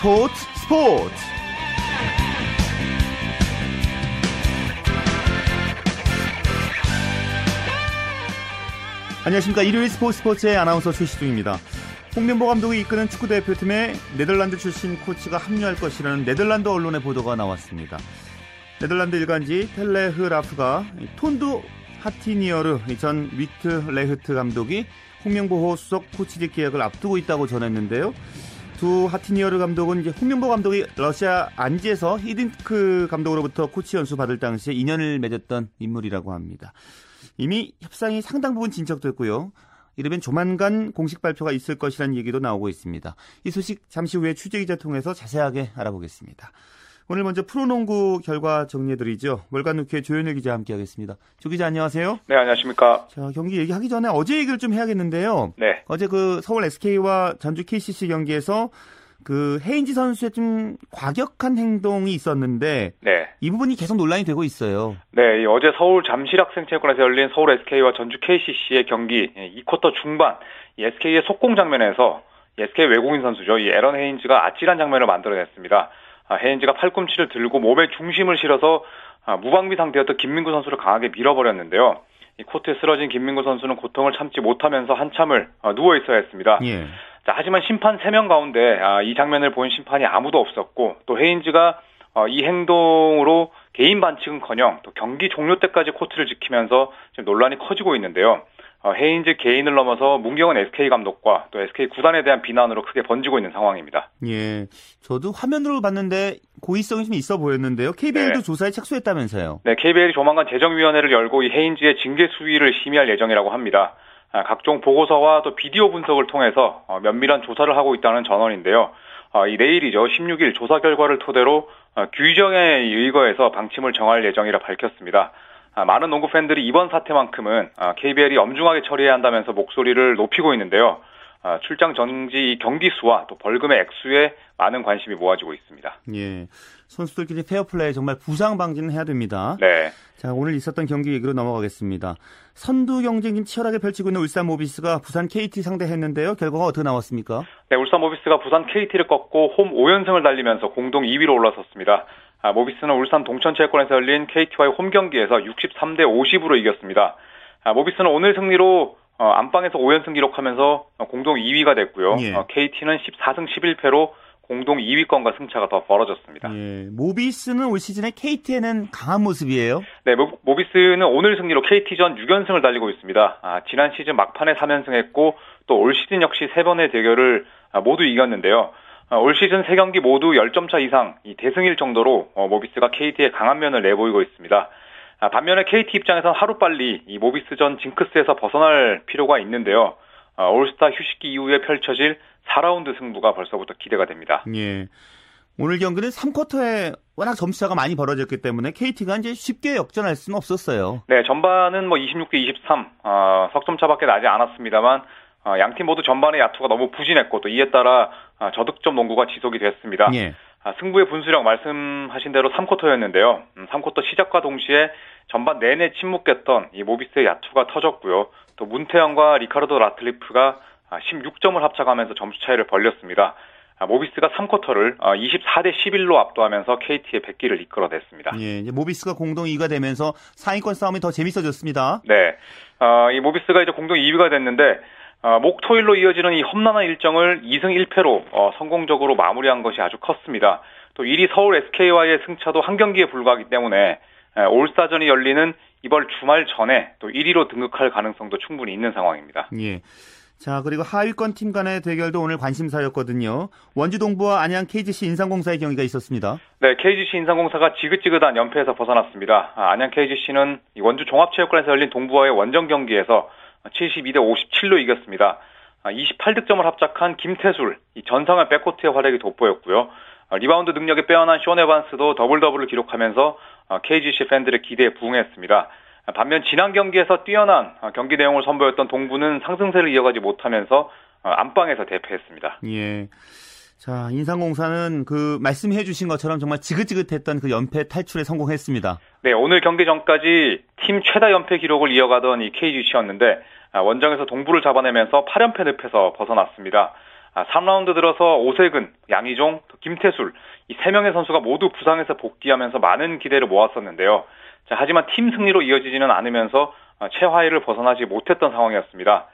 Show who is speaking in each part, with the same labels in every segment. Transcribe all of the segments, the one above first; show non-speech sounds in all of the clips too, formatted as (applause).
Speaker 1: 스포츠 스포츠. 안녕하십니까. 일요일 스포츠 스포츠의 아나운서 최시중입니다. 홍명보 감독이 이끄는 축구대표팀에 네덜란드 출신 코치가 합류할 것이라는 네덜란드 언론의 보도가 나왔습니다. 네덜란드 일간지 텔레흐라프가 톤두 하티니어르 전 위트 레흐트 감독이 홍명보 수석 코치직 계약을 앞두고 있다고 전했는데요. 두 하티니어르 감독은 이제 홍명보 감독이 러시아 안지에서 히딩크 감독으로부터 코치 연수 받을 당시에 인연을 맺었던 인물이라고 합니다. 이미 협상이 상당 부분 진척됐고요. 이르면 조만간 공식 발표가 있을 것이라는 얘기도 나오고 있습니다. 이 소식 잠시 후에 취재기자 통해서 자세하게 알아보겠습니다. 오늘 먼저 프로농구 결과 정리해드리죠. 월간누키의 조현일 기자 함께하겠습니다. 조 기자 안녕하세요.
Speaker 2: 네 안녕하십니까.
Speaker 1: 자 경기 얘기하기 전에 어제 얘기를 좀 해야겠는데요.
Speaker 2: 네.
Speaker 1: 어제 그 서울 SK와 전주 KCC 경기에서 그 헤인지 선수의 좀 과격한 행동이 있었는데 네. 이 부분이 계속 논란이 되고 있어요.
Speaker 2: 네, 어제 서울 잠실학생체육관에서 열린 서울 SK와 전주 KCC의 경기 2쿼터 중반 SK의 속공 장면에서 SK 외국인 선수죠. 이 에런 헤인즈가 아찔한 장면을 만들어냈습니다. 아, 헤인즈가 팔꿈치를 들고 몸에 중심을 실어서 아, 무방비 상태였던 김민구 선수를 강하게 밀어버렸는데요. 이 코트에 쓰러진 김민구 선수는 고통을 참지 못하면서 한참을 어, 누워 있어야 했습니다. 예. 자, 하지만 심판 3명 가운데 아, 이 장면을 본 심판이 아무도 없었고 또 헤인즈가 어, 이 행동으로 개인 반칙은커녕 또 경기 종료 때까지 코트를 지키면서 지금 논란이 커지고 있는데요. 어, 헤인즈 개인을 넘어서 문경은 SK 감독과 또 SK 구단에 대한 비난으로 크게 번지고 있는 상황입니다.
Speaker 1: 예, 저도 화면으로 봤는데 고의성이 좀 있어 보였는데요. KBL도 네. 조사에 착수했다면서요?
Speaker 2: 네, KBL이 조만간 재정위원회를 열고 이 헤인즈의 징계 수위를 심의할 예정이라고 합니다. 아, 각종 보고서와 또 비디오 분석을 통해서 어, 면밀한 조사를 하고 있다는 전언인데요. 어, 이 내일이죠. 16일 조사 결과를 토대로 어, 규정에 의거해서 방침을 정할 예정이라 밝혔습니다. 아, 많은 농구 팬들이 이번 사태만큼은 KBL이 아, 엄중하게 처리해야 한다면서 목소리를 높이고 있는데요. 아, 출장 정지 경기 수와 또 벌금의 액수에 많은 관심이 모아지고 있습니다.
Speaker 1: 예. 선수들끼리 페어플레이 정말 부상 방지는 해야 됩니다.
Speaker 2: 네.
Speaker 1: 자, 오늘 있었던 경기 얘기로 넘어가겠습니다. 선두 경쟁이 치열하게 펼치고 있는 울산 모비스가 부산 KT 상대했는데요. 결과가 어떻게 나왔습니까?
Speaker 2: 네, 울산 모비스가 부산 KT를 꺾고 홈 5연승을 달리면서 공동 2위로 올라섰습니다. 아, 모비스는 울산 동천체육관에서 열린 KT와의 홈 경기에서 63대 50으로 이겼습니다. 아, 모비스는 오늘 승리로 어, 안방에서 5연승 기록하면서 공동 2위가 됐고요. 예. 어, KT는 14승 11패로 공동 2위권과 승차가 더 벌어졌습니다.
Speaker 1: 예, 모비스는 올 시즌에 KT에는 강한 모습이에요?
Speaker 2: 네, 모, 비스는 오늘 승리로 KT전 6연승을 달리고 있습니다. 아, 지난 시즌 막판에 3연승했고 또 올 시즌 역시 3번의 대결을 아, 모두 이겼는데요. 아, 올 시즌 3경기 모두 10점 차 이상 대승일 정도로 어, 모비스가 KT의 강한 면을 내보이고 있습니다. 아, 반면에 KT 입장에선 하루빨리 이 모비스전 징크스에서 벗어날 필요가 있는데요. 아, 올스타 휴식기 이후에 펼쳐질 4라운드 승부가 벌써부터 기대가 됩니다.
Speaker 1: 예. 오늘 경기는 3쿼터에 워낙 점수차가 많이 벌어졌기 때문에 KT가 이제 쉽게 역전할 수는 없었어요.
Speaker 2: 네, 전반은 뭐 26대 23, 어, 석점 차밖에 나지 않았습니다만 어, 양팀 모두 전반의 야투가 너무 부진했고 또 이에 따라 어, 저득점 농구가 지속이 됐습니다. 예. 아, 승부의 분수령 말씀하신 대로 3쿼터였는데요. 음, 3쿼터 시작과 동시에 전반 내내 침묵했던 이 모비스의 야투가 터졌고요. 또 문태영과 리카르도 라틀리프가 16점을 아, 합작하면서 점수 차이를 벌렸습니다. 아, 모비스가 3쿼터를 24대 11로 압도하면서 KT의 100기를 이끌어냈습니다.
Speaker 1: 예, 이제 모비스가 공동 2위가 되면서 상위권 싸움이 더 재밌어졌습니다.
Speaker 2: 네, 어, 이 모비스가 이제 공동 2위가 됐는데 어, 목, 토일로 이어지는 이 험난한 일정을 2승 1패로 어, 성공적으로 마무리한 것이 아주 컸습니다. 또 1위 서울 SK와의 승차도 한 경기에 불과하기 때문에 에, 올스타전이 열리는 이번 주말 전에 또 1위로 등극할 가능성도 충분히 있는 상황입니다.
Speaker 1: 예. 자, 그리고 하위권 팀 간의 대결도 오늘 관심사였거든요. 원주 동부와 안양 KGC 인상공사의 경기가 있었습니다.
Speaker 2: 네, KGC 인상공사가 지긋지긋한 연패에서 벗어났습니다. 아, 안양 KGC는 원주 종합체육관에서 열린 동부와의 원정 경기에서 72대 57로 이겼습니다. 28득점을 아, 합작한 김태술, 전상의 백코트의 활약이 돋보였고요. 아, 리바운드 능력이 빼어난 숀 에반스도 더블 더블을 기록하면서 KGC 팬들의 기대에 부응했습니다. 반면 지난 경기에서 뛰어난 경기 내용을 선보였던 동부는 상승세를 이어가지 못하면서 안방에서 대패했습니다.
Speaker 1: 예. 자, 인삼공사는 그 말씀해 주신 것처럼 정말 지긋지긋했던 그 연패 탈출에 성공했습니다.
Speaker 2: 네, 오늘 경기 전까지 팀 최다 연패 기록을 이어가던 이 KGC였는데 아, 원정에서 동부를 잡아내면서 8연패 늪에서 벗어났습니다. 3라운드 들어서 오세근, 양희종, 김태술 이 세 명의 선수가 모두 부상에서 복귀하면서 많은 기대를 모았었는데요. 자, 하지만 팀 승리로 이어지지는 않으면서 최하위를 벗어나지 못했던 상황이었습니다.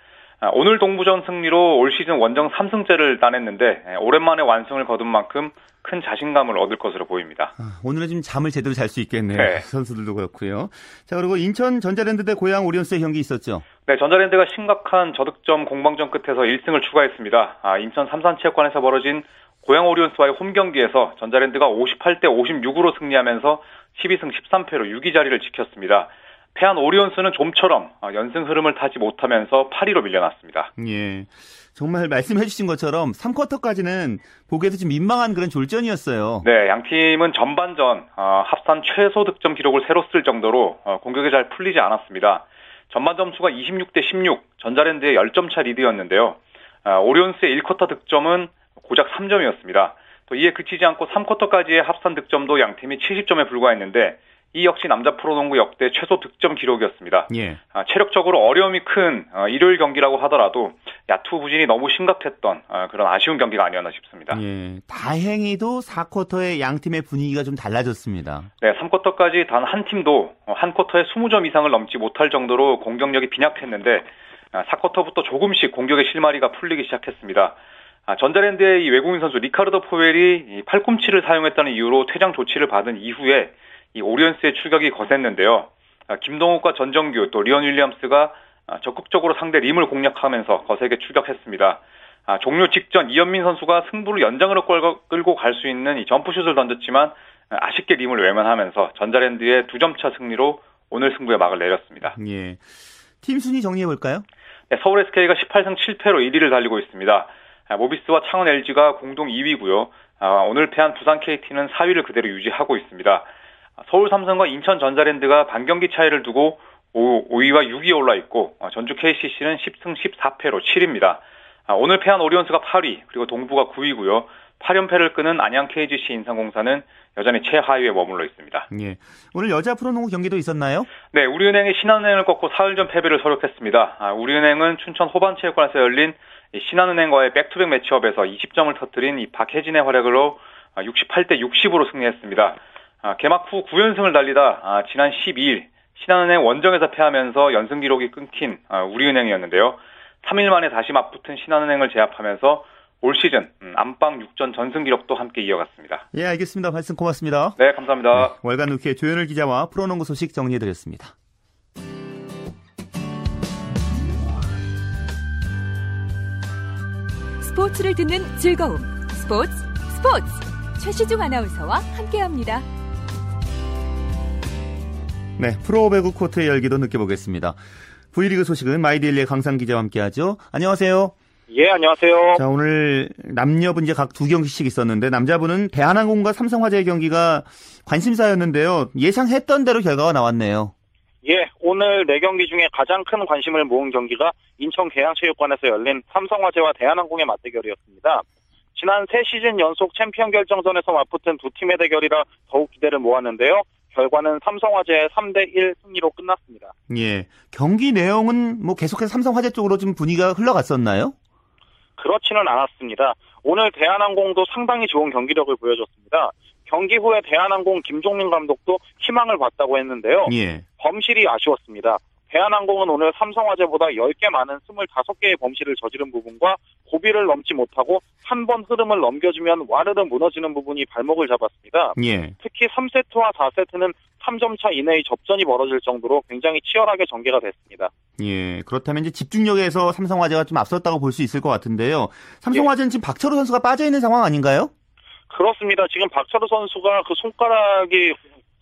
Speaker 2: 오늘 동부전 승리로 올 시즌 원정 3승째를 따냈는데 오랜만에 완승을 거둔 만큼 큰 자신감을 얻을 것으로 보입니다.
Speaker 1: 아, 오늘은 좀 잠을 제대로 잘 수 있겠네요. 네. (laughs) 선수들도 그렇고요. 자 그리고 인천 전자랜드 대 고양 오리온스의 경기 있었죠.
Speaker 2: 네, 전자랜드가 심각한 저득점 공방전 끝에서 1승을 추가했습니다. 아, 인천 삼산체육관에서 벌어진 고양 오리온스와의 홈 경기에서 전자랜드가 58대 56으로 승리하면서 12승 13패로 6위 자리를 지켰습니다. 패한 오리온스는 좀처럼 아, 연승 흐름을 타지 못하면서 8위로 밀려났습니다.
Speaker 1: 예. 정말 말씀해 주신 것처럼 3쿼터까지는 보기에도 좀 민망한 그런 졸전이었어요.
Speaker 2: 네, 양 팀은 전반전 어, 합산 최소 득점 기록을 새로 쓸 정도로 어, 공격이 잘 풀리지 않았습니다. 전반 점수가 26대 16, 전자랜드의 10점 차 리드였는데요. 어, 오리온스의 1쿼터 득점은 고작 3점이었습니다. 또 이에 그치지 않고 3쿼터까지의 합산 득점도 양 팀이 70점에 불과했는데 이 역시 남자 프로농구 역대 최소 득점 기록이었습니다. 예. 아, 체력적으로 어려움이 큰 어, 일요일 경기라고 하더라도 야투 부진이 너무 심각했던 어, 그런 아쉬운 경기가 아니었나 싶습니다.
Speaker 1: 예. 다행히도 4쿼터의 양 팀의 분위기가 좀 달라졌습니다.
Speaker 2: 네, 3쿼터까지 단 한 팀도 어, 한 쿼터에 20점 이상을 넘지 못할 정도로 공격력이 빈약했는데 4쿼터부터 아, 조금씩 공격의 실마리가 풀리기 시작했습니다. 아, 전자랜드의 이 외국인 선수 리카르도 포웰이 팔꿈치를 사용했다는 이유로 퇴장 조치를 받은 이후에 이 오리온스의 추격이 거셌는데요. 아, 김동욱과 전정규 또 리언 윌리엄스가 아, 적극적으로 상대 림을 공략하면서 거세게 추격했습니다. 아, 종료 직전 이현민 선수가 승부를 연장으로 끌고 갈 수 있는 이 점프슛을 던졌지만 아쉽게 림을 외면하면서 전자랜드의 두 점 차 승리로 오늘 승부에 막을 내렸습니다.
Speaker 1: 예. 팀 순위 정리해 볼까요?
Speaker 2: 네, 서울 SK가 18승 7패로 1위를 달리고 있습니다. 모비스와 창원 LG가 공동 2위고요. 오늘 패한 부산 KT는 4위를 그대로 유지하고 있습니다. 서울 삼성과 인천 전자랜드가 반경기 차이를 두고 5, 위와 6위에 올라 있고 어, 전주 KCC는 10승 14패로 7위입니다. 아, 오늘 패한 오리온스가 8위 그리고 동부가 9위고요. 8연패를 끄는 안양 KGC 인삼공사는 여전히 최하위에 머물러 있습니다.
Speaker 1: 예. 오늘 여자 프로농구 경기도 있었나요?
Speaker 2: 네, 우리은행이 신한은행을 꺾고 사흘 전 패배를 설욕했습니다. 아, 우리은행은 춘천 호반체육관에서 열린 신한은행과의 back-to-back matchup에서 20점을 터뜨린 이 박혜진의 활약으로 68대 아, 60으로 승리했습니다. 아, 개막 후 9연승을 달리다 아, 지난 12일 신한은행 원정에서 패하면서 연승 기록이 끊긴 아, 우리은행이었는데요. 3일 만에 다시 맞붙은 신한은행을 제압하면서 올 시즌 음, 안방 6전 전승 기록도 함께 이어갔습니다.
Speaker 1: 예, 알겠습니다. 말씀 고맙습니다.
Speaker 2: 네, 감사합니다. 네,
Speaker 1: 월간 루키의 조현을 기자와 프로농구 소식 정리해드렸습니다.
Speaker 3: 스포츠를 듣는 즐거움. 스포츠, 스포츠. 최시중 아나운서와 함께합니다.
Speaker 1: 네, 프로 배구 코트의 열기도 느껴보겠습니다. V리그 소식은 마이데일리의 강산 기자와 함께하죠. 안녕하세요.
Speaker 4: 예, 안녕하세요.
Speaker 1: 자, 오늘 남녀부 이제 각 두 경기씩 있었는데 남자부는 대한항공과 삼성화재의 경기가 관심사였는데요. 예상했던 대로 결과가 나왔네요.
Speaker 4: 예, 오늘 네 경기 중에 가장 큰 관심을 모은 경기가 인천 계양체육관에서 열린 삼성화재와 대한항공의 맞대결이었습니다. 지난 세 시즌 연속 챔피언 결정전에서 맞붙은 두 팀의 대결이라 더욱 기대를 모았는데요. 결과는 삼성화재 3대 1 승리로 끝났습니다.
Speaker 1: 예. 경기 내용은 뭐 계속해서 삼성화재 쪽으로 좀 분위기가 흘러갔었나요?
Speaker 4: 그렇지는 않았습니다. 오늘 대한항공도 상당히 좋은 경기력을 보여줬습니다. 경기 후에 대한항공 김종민 감독도 희망을 봤다고 했는데요. 예. 범실이 아쉬웠습니다. 대한항공은 오늘 삼성화재보다 10개 많은 25개의 범실을 저지른 부분과 고비를 넘지 못하고 한 번 흐름을 넘겨주면 와르르 무너지는 부분이 발목을 잡았습니다. 예. 특히 3세트와 4세트는 3점 차 이내의 접전이 벌어질 정도로 굉장히 치열하게 전개가 됐습니다.
Speaker 1: 예, 그렇다면 이제 집중력에서 삼성화재가 좀 앞섰다고 볼 수 있을 것 같은데요. 삼성화재는 예. 지금 박철호 선수가 빠져 있는 상황 아닌가요?
Speaker 4: 그렇습니다. 지금 박철호 선수가 그 손가락이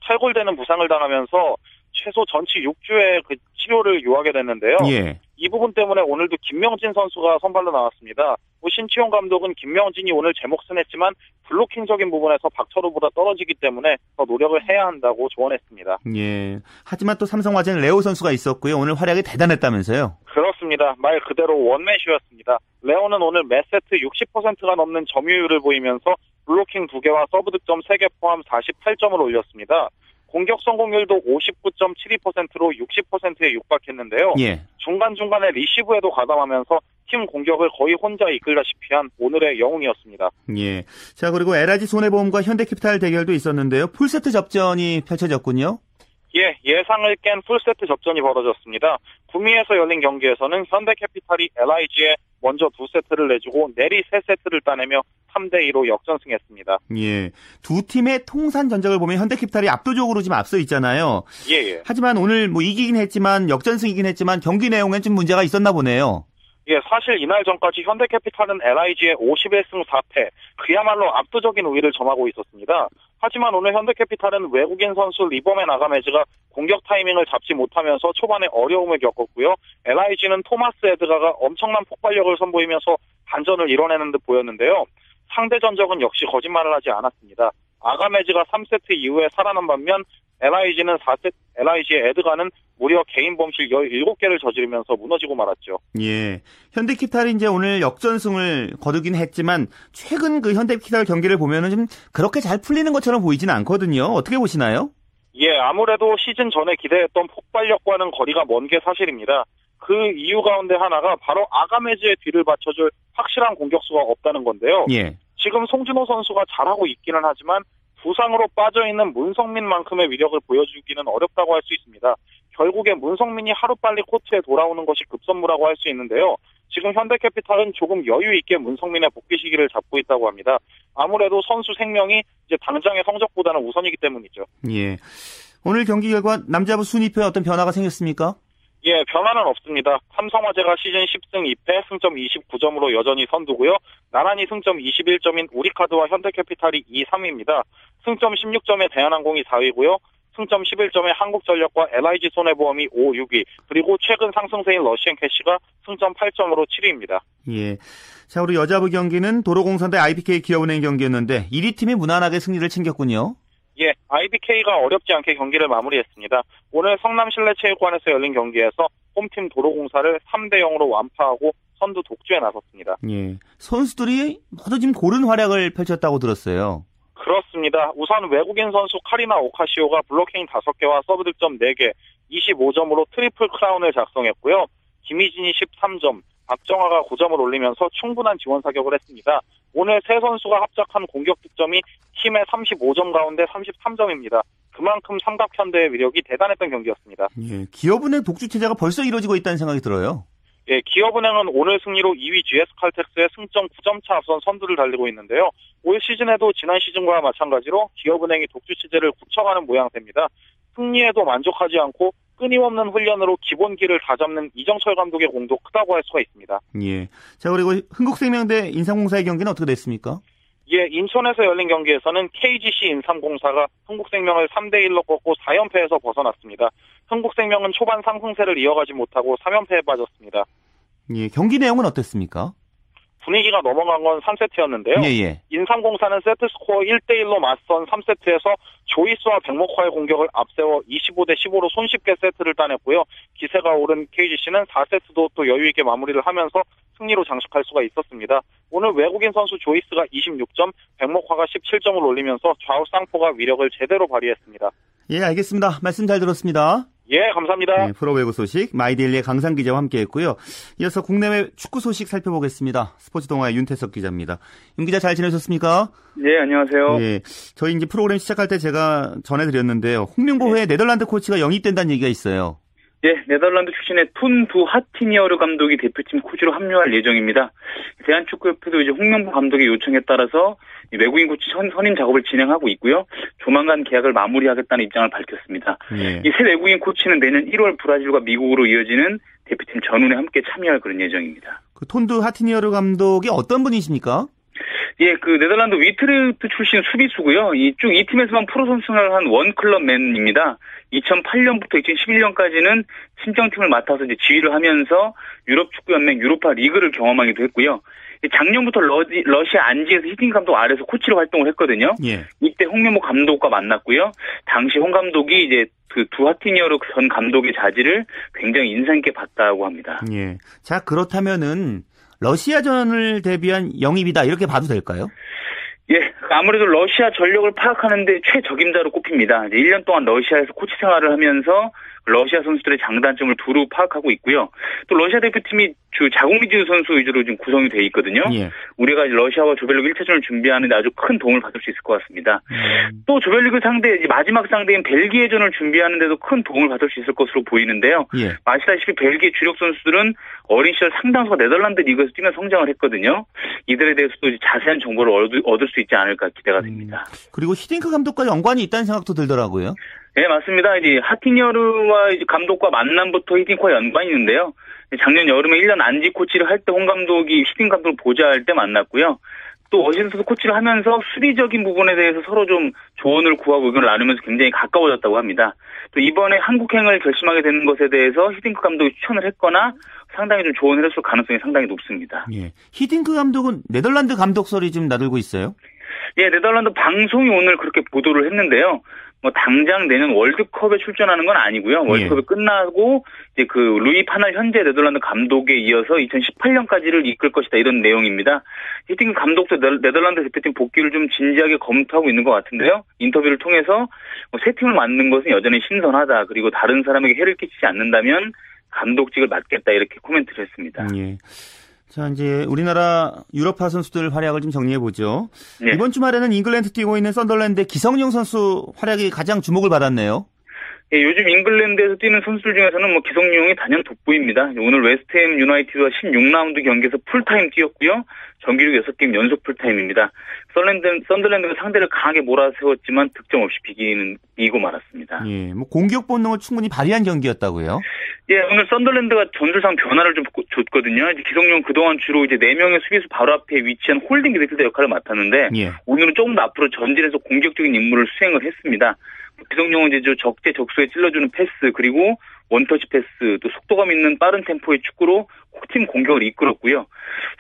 Speaker 4: 탈골되는 부상을 당하면서 최소 전치 6주의 그 치료를 요하게 됐는데요. 예. 이 부분 때문에 오늘도 김명진 선수가 선발로 나왔습니다. 뭐 신치용 감독은 김명진이 오늘 제 몫은 했지만 블로킹적인 부분에서 박철호보다 떨어지기 때문에 더 노력을 해야 한다고 조언했습니다.
Speaker 1: 예. 하지만 또 삼성화재는 레오 선수가 있었고요. 오늘 활약이 대단했다면서요?
Speaker 4: 그렇습니다. 말 그대로 원맨쇼였습니다. 레오는 오늘 매 세트 60%가 넘는 점유율을 보이면서 블로킹 2개와 서브 득점 3개 포함 48점을 올렸습니다. 공격 성공률도 59.72%로 60%에 육박했는데요. 예. 중간중간에 리시브에도 가담하면서 팀 공격을 거의 혼자 이끌다시피 한 오늘의 영웅이었습니다.
Speaker 1: 예. 자, 그리고 LIG 손해보험과 현대캐피탈 대결도 있었는데요. 풀세트 접전이 펼쳐졌군요.
Speaker 4: 예, 예상을 깬 풀세트 접전이 벌어졌습니다. 구미에서 열린 경기에서는 현대캐피탈이 LIG에 먼저 두 세트를 내주고 내리 세 세트를 따내며 3대 2로 역전승했습니다.
Speaker 1: 예. 두 팀의 통산 전적을 보면 현대캐피탈이 압도적으로 지금 앞서 있잖아요.
Speaker 4: 예, 예.
Speaker 1: 하지만 오늘 뭐 이기긴 했지만 역전승이긴 했지만 경기 내용엔 좀 문제가 있었나 보네요.
Speaker 4: 예, 사실 이날 전까지 현대캐피탈은 LIG에 51승 4패, 그야말로 압도적인 우위를 점하고 있었습니다. 하지만 오늘 현대캐피탈은 외국인 선수 리버맨 아가메즈가 공격 타이밍을 잡지 못하면서 초반에 어려움을 겪었고요. LIG는 토마스 에드가가 엄청난 폭발력을 선보이면서 반전을 이뤄내는 듯 보였는데요. 상대 전적은 역시 거짓말을 하지 않았습니다. 아가메즈가 3세트 이후에 살아난 반면 LIG는 4세, LIG의 에드가는 무려 개인 범실 17개를 저지르면서 무너지고 말았죠.
Speaker 1: 예. 현대캐피탈이 이제 오늘 역전승을 거두긴 했지만 최근 그 현대캐피탈 경기를 보면은 좀 그렇게 잘 풀리는 것처럼 보이지는 않거든요. 어떻게 보시나요?
Speaker 4: 예, 아무래도 시즌 전에 기대했던 폭발력과는 거리가 먼 게 사실입니다. 그 이유 가운데 하나가 바로 아가메즈의 뒤를 받쳐줄 확실한 공격수가 없다는 건데요.
Speaker 1: 예.
Speaker 4: 지금 송준호 선수가 잘하고 있기는 하지만 부상으로 빠져있는 문성민만큼의 위력을 보여주기는 어렵다고 할 수 있습니다. 결국에 문성민이 하루빨리 코트에 돌아오는 것이 급선무라고 할 수 있는데요. 지금 현대캐피탈은 조금 여유 있게 문성민의 복귀 시기를 잡고 있다고 합니다. 아무래도 선수 생명이 이제 당장의 성적보다는 우선이기 때문이죠.
Speaker 1: 예. 오늘 경기 결과 남자부 순위표에 어떤 변화가 생겼습니까?
Speaker 4: 예, 변화는 없습니다. 삼성화재가 시즌 10승 2패, 승점 29점으로 여전히 선두고요. 나란히 승점 21점인 우리카드와 현대캐피탈이 2, 3위입니다. 승점 16점의 대한항공이 4위고요. 승점 11점의 한국전력과 LIG 손해보험이 5, 6위, 그리고 최근 상승세인 러시앤캐시가 승점 8점으로 7위입니다.
Speaker 1: 예. 자, 우리 여자부 경기는 도로공사 대 IBK 기업은행 경기였는데 1위 팀이 무난하게 승리를 챙겼군요.
Speaker 4: 예, IBK가 어렵지 않게 경기를 마무리했습니다. 오늘 성남 실내체육관에서 열린 경기에서 홈팀 도로공사를 3대 0으로 완파하고 선두 독주에 나섰습니다.
Speaker 1: 예. 선수들이 모두 지금 고른 활약을 펼쳤다고 들었어요.
Speaker 4: 그렇습니다. 우선 외국인 선수 카리나 오카시오가 블로킹 5개와 서브 득점 4개, 25점으로 트리플 크라운을 작성했고요. 김희진이 13점, 박정아가 9점을 올리면서 충분한 지원 사격을 했습니다. 오늘 세 선수가 합작한 공격 득점이 팀의 35점 가운데 33점입니다. 그만큼 삼각현대의 위력이 대단했던 경기였습니다.
Speaker 1: 예, 기업은행 독주 체제가 벌써 이루어지고 있다는 생각이 들어요.
Speaker 4: 예, 기업은행은 오늘 승리로 2위 GS칼텍스의 승점 9점 차 앞선 선두를 달리고 있는데요. 올 시즌에도 지난 시즌과 마찬가지로 기업은행이 독주 체제를 굳혀가는 모양새입니다. 승리에도 만족하지 않고 끊임없는 훈련으로 기본기를 다잡는 이정철 감독의 공도 크다고 할 수가 있습니다.
Speaker 1: 예. 자, 그리고 흥국생명대 인삼공사의 경기는 어떻게 됐습니까?
Speaker 4: 예, 인천에서 열린 경기에서는 KGC 인삼공사가 흥국생명을 3대1로 꺾고 4연패에서 벗어났습니다. 흥국생명은 초반 상승세를 이어가지 못하고 3연패에 빠졌습니다.
Speaker 1: 예, 경기 내용은 어땠습니까?
Speaker 4: 분위기가 넘어간 건 3세트였는데요.
Speaker 1: 예, 예.
Speaker 4: 인삼공사는 세트 스코어 1대1로 맞선 3세트에서 조이스와 백목화의 공격을 앞세워 25대 15로 손쉽게 세트를 따냈고요. 기세가 오른 KGC는 4세트도 또 여유 있게 마무리를 하면서 승리로 장식할 수가 있었습니다. 오늘 외국인 선수 조이스가 26점, 백목화가 17점을 올리면서 좌우 쌍포가 위력을 제대로 발휘했습니다.
Speaker 1: 예, 알겠습니다. 말씀 잘 들었습니다.
Speaker 4: 예, 감사합니다.
Speaker 1: 네, 프로배구 소식 마이데일리의 강상 기자와 함께했고요. 이어서 국내외 축구 소식 살펴보겠습니다. 스포츠 동아의 윤태석 기자입니다. 윤 기자 잘 지내셨습니까?
Speaker 5: 네, 안녕하세요.
Speaker 1: 예, 저희 이제 프로그램 시작할 때 제가 전해드렸는데요. 홍명보 회에 네. 네덜란드 코치가 영입된다는 얘기가 있어요.
Speaker 5: 예, 네덜란드 출신의 톤 두 하티니어르 감독이 대표팀 코치로 합류할 예정입니다. 대한축구협회도 이제 홍명보 감독의 요청에 따라서 외국인 코치 선, 선임 작업을 진행하고 있고요. 조만간 계약을 마무리하겠다는 입장을 밝혔습니다. 예. 이새 외국인 코치는 내년 1월 브라질과 미국으로 이어지는 대표팀 전운에 함께 참여할 그런 예정입니다.
Speaker 1: 그 톤두 하티니어르 감독이 어떤 분이십니까?
Speaker 5: 예, 그 네덜란드 위트르트 출신 수비수고요. 이쪽 이 팀에서만 프로 선수를 한 원클럽맨입니다. 2008년부터 2011년까지는 친정팀을 맡아서 이제 지휘를 하면서 유럽 축구 연맹 유로파 리그를 경험하기도 했고요. 작년부터 러지, 러시아 안지에서 히딩 감독 아래서 코치로 활동을 했거든요.
Speaker 1: 예.
Speaker 5: 이때 홍명보 감독과 만났고요. 당시 홍 감독이 이제 그 두하티니어르 전 감독의 자질을 굉장히 인상 있게 봤다고 합니다.
Speaker 1: 예. 자 그렇다면은 러시아전을 대비한 영입이다 이렇게 봐도 될까요?
Speaker 5: 예, 아무래도 러시아 전력을 파악하는데 최적임자로 꼽힙니다. 이제 1년 동안 러시아에서 코치 생활을 하면서 러시아 선수들의 장단점을 두루 파악하고 있고요. 또 러시아 대표팀이 주 자국리즈 선수 위주로 지금 구성이 돼 있거든요. 예. 우리가 러시아와 조별리그 1차전을 준비하는데 아주 큰 도움을 받을 수 있을 것 같습니다. 음. 또 조별리그 상대 마지막 상대인 벨기에전을 준비하는데도 큰 도움을 받을 수 있을 것으로 보이는데요. 예. 아시다시피 벨기에 주력 선수들은 어린 시절 상당수가 네덜란드 리그에서 뛰면 성장을 했거든요. 이들에 대해서도 자세한 정보를 얻을 수 있지 않을까 기대가 음. 됩니다.
Speaker 1: 음. 그리고 히딩크 감독과 연관이 있다는 생각도 들더라고요.
Speaker 5: 네, 맞습니다. 이제 샤티니어 코치와 이제 감독과 만남부터 히딩크와 연관이 있는데요. 작년 여름에 1년 안지 코치를 할 때 홍 감독이 히딩크 감독을 보좌할 때 만났고요. 또 어시스트 코치를 하면서 수비적인 부분에 대해서 서로 좀 조언을 구하고 의견을 나누면서 굉장히 가까워졌다고 합니다. 또 이번에 한국행을 결심하게 되는 것에 대해서 히딩크 감독이 추천을 했거나 상당히 좀 조언을 했을 가능성이 상당히 높습니다.
Speaker 1: 예. 히딩크 감독은 네덜란드 감독설이 좀 나들고 있어요?
Speaker 5: 예, 네덜란드 방송이 오늘 그렇게 보도를 했는데요. 뭐 당장 내년 월드컵에 출전하는 건 아니고요. 월드컵이 예. 끝나고 이제 그 루이 파날 현재 네덜란드 감독에 이어서 2018년까지를 이끌 것이다 이런 내용입니다. 히팅 감독도 네덜란드 대표팀 복귀를 좀 진지하게 검토하고 있는 것 같은데요. 인터뷰를 통해서 뭐새 팀을 만든 것은 여전히 신선하다. 그리고 다른 사람에게 해를 끼치지 않는다면 감독직을 맡겠다 이렇게 코멘트를 했습니다. 예.
Speaker 1: 자, 이제 우리나라 유럽파 선수들 활약을 좀 정리해 보죠. 네. 이번 주말에는 잉글랜드 뛰고 있는 썬더랜드 기성용 선수 활약이 가장 주목을 받았네요.
Speaker 5: 예, 요즘 잉글랜드에서 뛰는 선수들 중에서는 뭐 기성용이 단연 돋보입니다. 오늘 웨스트햄 유나이티드와 16라운드 경기에서 풀타임 뛰었고요. 정규리그 6게임 연속 풀타임입니다. 썬랜드, 썬더랜드가 상대를 강하게 몰아세웠지만 득점 없이 비기는 이고 말았습니다.
Speaker 1: 예, 뭐 공격 본능을 충분히 발휘한 경기였다고요?
Speaker 5: 예, 오늘 썬더랜드가 전술상 변화를 좀 줬거든요. 이제 기성용 그동안 주로 이제 4명의 수비수 바로 앞에 위치한 holding 미드필더 역할을 맡았는데 예. 오늘은 조금 더 앞으로 전진해서 공격적인 임무를 수행을 했습니다. 기성용은 이제 적재적소에 찔러주는 패스 그리고 원터치 패스 또 속도감 있는 빠른 템포의 축구로 팀 공격을 이끌었고요.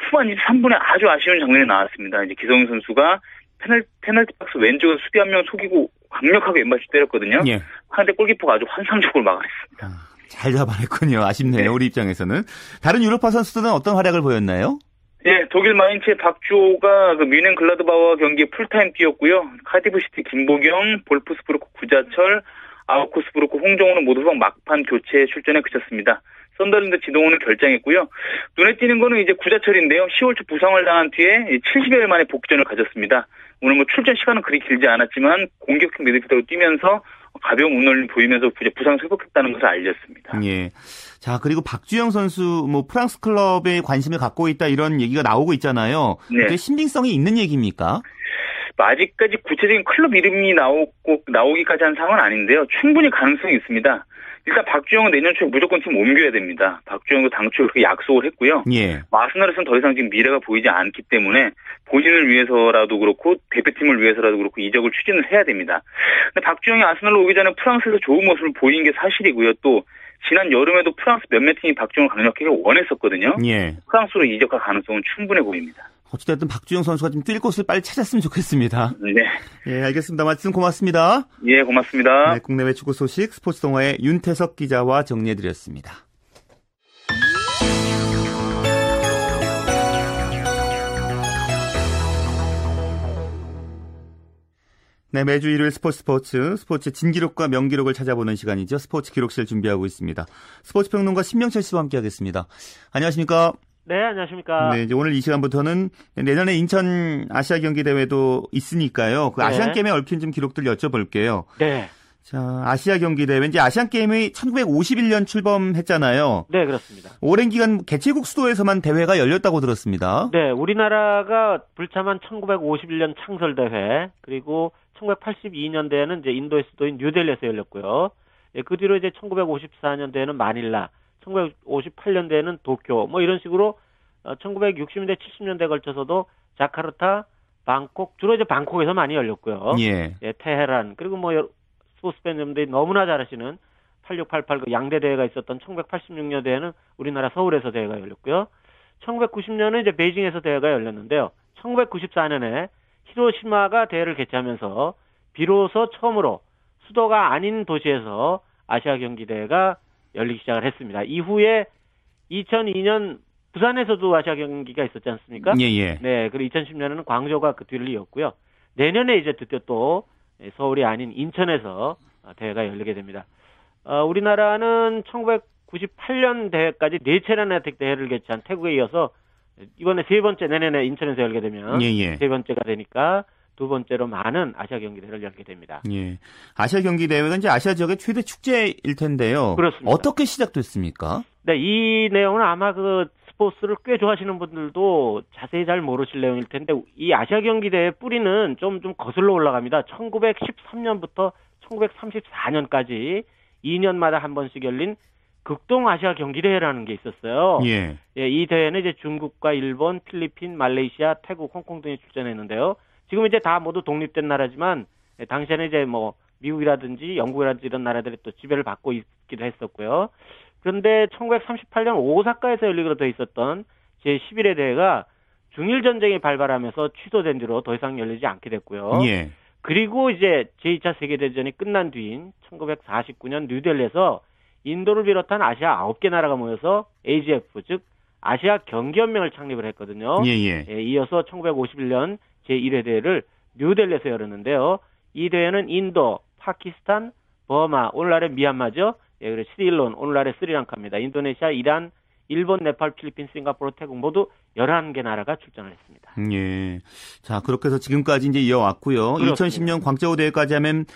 Speaker 5: 후반 23분에 아주 아쉬운 장면이 나왔습니다. 이제 기성용 선수가 페널, 페널티 박스 왼쪽에 수비 한 명 속이고 강력하게 왼발슛 때렸거든요. 예. 상대 골키퍼가 아주 환상적으로 막아냈습니다. 아,
Speaker 1: 잘 잡아냈군요. 아쉽네요. 네. 우리 입장에서는. 다른 유럽파 선수들은 어떤 활약을 보였나요?
Speaker 5: 예, 독일 마인츠의 박주호가 그 묀헨글라트바흐와 경기에 풀타임 뛰었고요. 카디프시티 김보경, 볼프스부르크 구자철, 아우크스부르크 홍정호는 모두 막판 교체에 출전에 그쳤습니다. 썬더랜드 지동원은 결장했고요. 눈에 띄는 거는 이제 구자철인데요. 10월 초 부상을 당한 뒤에 70여일 만에 복귀전을 가졌습니다. 오늘 뭐 출전 시간은 그리 길지 않았지만 공격형 미드필더로 뛰면서 가벼운 운을 보이면서 부상 회복했다는 것을 알렸습니다.
Speaker 1: 예. 자, 그리고 박주영 선수 뭐 프랑스 클럽에 관심을 갖고 있다 이런 얘기가 나오고 있잖아요. 네. 신빙성이 있는 얘기입니까?
Speaker 5: 뭐 아직까지 구체적인 클럽 이름이 나오고 나오기까지 한 상황은 아닌데요. 충분히 가능성이 있습니다. 일단 박주영은 내년 초에 무조건 팀 옮겨야 됩니다. 박주영도 당초 그렇게 약속을 했고요. 예. 아스널에서는 더 이상 지금 미래가 보이지 않기 때문에 본인을 위해서라도 그렇고 대표팀을 위해서라도 그렇고 이적을 추진을 해야 됩니다. 근데 박주영이 아스널로 오기 전에 프랑스에서 좋은 모습을 보인 게 사실이고요. 또 지난 여름에도 프랑스 몇몇 팀이 박주영을 강력하게 원했었거든요. 예. 프랑스로 이적할 가능성은 충분해 보입니다.
Speaker 1: 어찌됐든 박주영 선수가 좀 뛸 곳을 빨리 찾았으면 좋겠습니다.
Speaker 5: 네.
Speaker 1: 예, 알겠습니다. 말씀 고맙습니다.
Speaker 5: 예, 고맙습니다.
Speaker 1: 네, 국내외 축구 소식 스포츠 동화의 윤태석 기자와 정리해드렸습니다. 네, 매주 일요일 스포츠 스포츠, 스포츠 진기록과 명기록을 찾아보는 시간이죠. 스포츠 기록실 준비하고 있습니다. 스포츠 평론가 신명철 씨와 함께 하겠습니다. 안녕하십니까?
Speaker 6: 네, 안녕하십니까.
Speaker 1: 네, 이제 오늘 이 시간부터는 내년에 인천 아시아 경기 대회도 있으니까요. 그 네. 아시안 게임에 얽힌 좀 기록들 여쭤볼게요.
Speaker 6: 네.
Speaker 1: 자, 아시아 경기 대회 이제 아시안 게임이 1951년 출범했잖아요.
Speaker 6: 네, 그렇습니다.
Speaker 1: 오랜 기간 개최국 수도에서만 대회가 열렸다고 들었습니다.
Speaker 6: 네, 우리나라가 불참한 1951년 창설 대회 그리고 1982년대에는 이제 인도의 수도인 뉴델리에서 열렸고요. 예, 그 뒤로 이제 1954년대에는 마닐라, 1958년대에는 도쿄 뭐 이런 식으로 1960년대 어, 70년대에 걸쳐서도 자카르타, 방콕 주로 이제 방콕에서 많이 열렸고요. 예. 예 테헤란 그리고 뭐 스포츠 팬분들이 너무나 잘 아시는 8688 그 양대 대회가 있었던 1986년대에는 우리나라 서울에서 대회가 열렸고요. 1990년은 이제 베이징에서 대회가 열렸는데요. 1994년에 히로시마가 대회를 개최하면서 비로소 처음으로 수도가 아닌 도시에서 아시아 경기 대회가 열리기 시작을 했습니다. 이후에 2002년 부산에서도 아시아 경기가 있었지 않습니까?
Speaker 1: 예, 예.
Speaker 6: 네, 그리고 2010년에는 광저우가 그 뒤를 이었고요. 내년에 이제 드디어 또 서울이 아닌 인천에서 대회가 열리게 됩니다. 어, 우리나라는 98년 대회까지 네 차례나 대회를 개최한 태국에 이어서 이번에 세 번째 내년에 인천에서 열게 되면 예, 예. 세 번째가 되니까 두 번째로 많은 아시아 경기 대회를 열게 됩니다.
Speaker 1: 예. 아시아 경기 대회가 이제 아시아 지역의 최대 축제일 텐데요.
Speaker 6: 그렇습니다.
Speaker 1: 어떻게 시작됐습니까?
Speaker 6: 네, 이 내용은 아마 그 스포츠를 꽤 좋아하시는 분들도 자세히 잘 모르실 내용일 텐데 이 아시아 경기 대회 뿌리는 좀좀 거슬러 올라갑니다. 1913년부터 1934년까지 2년마다 한 번씩 열린 극동 아시아 경기 대회라는 게 있었어요. 예. 예, 이 대회는 이제 중국과 일본, 필리핀, 말레이시아, 태국, 홍콩 등이 출전했는데요. 지금 이제 다 모두 독립된 나라지만 예, 당시에는 이제 뭐 미국이라든지 영국이라든지 이런 나라들이 또 지배를 받고 있기도 했었고요. 그런데 1938년 오사카에서 열리기로 돼 있었던 제11회 대회가 중일 전쟁이 발발하면서 취소된 뒤로 더 이상 열리지 않게 됐고요. 예. 그리고 이제 제2차 세계 대전이 끝난 뒤인 1949년 뉴델리에서 인도를 비롯한 아시아 9개 나라가 모여서 AGF 즉 아시아 경기연맹을 창립을 했거든요. 예, 예. 예, 이어서 1951년 제1회 대회를 뉴델리에서 열었는데요. 이 대회는 인도, 파키스탄, 버마, 오늘날의 미얀마죠. 예, 그리고 시릴론, 오늘날의 스리랑카입니다. 인도네시아, 이란, 일본, 네팔, 필리핀, 싱가포르, 태국 모두 11개 나라가 출전을 했습니다.
Speaker 1: 예. 자, 그렇게 해서 지금까지 이제 이어왔고요. 그렇습니다. 2010년 광저우 대회까지 하면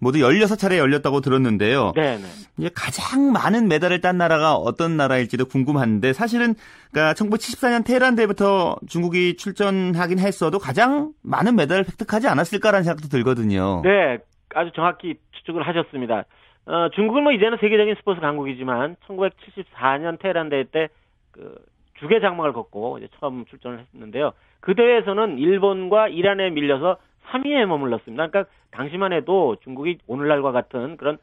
Speaker 1: 모두 16차례 열렸다고 들었는데요. 네, 네. 이제 가장 많은 메달을 딴 나라가 어떤 나라일지도 궁금한데 사실은 그러니까 1974년 테헤란 대회부터 중국이 출전하긴 했어도 가장 많은 메달을 획득하지 않았을까라는 생각도 들거든요.
Speaker 6: 네, 아주 정확히 추측을 하셨습니다. 어, 중국은 뭐 이제는 세계적인 스포츠 강국이지만 1974년 테헤란 대회 때 그 주계 장막을 걷고 이제 처음 출전을 했는데요. 그 대회에서는 일본과 이란에 밀려서 3위에 머물렀습니다. 그러니까 당시만 해도 중국이 오늘날과 같은 그런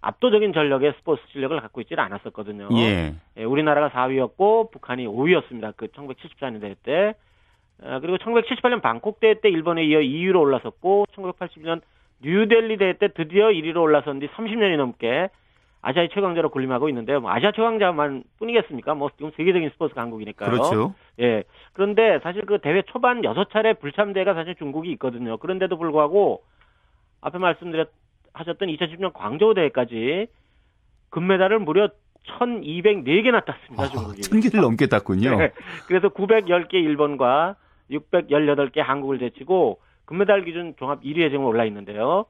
Speaker 6: 압도적인 전력의 스포츠 실력을 갖고 있지는 않았었거든요. 예. 예, 우리나라가 4위였고 북한이 5위였습니다. 그 1974년 대회 때. 어, 그리고 1978년 방콕 대회 때 일본에 이어 2위로 올라섰고 1981년 뉴델리 대회 때 드디어 1위로 올라선 뒤 30년이 넘게 아시아의 최강자로 군림하고 있는데요. 뭐 아시아 최강자만 뿐이겠습니까? 뭐 지금 세계적인 스포츠 강국이니까요.
Speaker 1: 그렇죠.
Speaker 6: 예. 그런데 사실 그 대회 초반 6차례 불참대가 사실 중국이 있거든요. 그런데도 불구하고 앞에 말씀드렸 하셨던 2010년 광저우 대회까지 금메달을 무려 1,204개나 땄습니다. 아, 중국이.
Speaker 1: 1,000개를 넘게 땄군요. 네.
Speaker 6: 그래서 910개 일본과 618개 한국을 제치고 금메달 기준 종합 1위에 지금 올라 있는데요.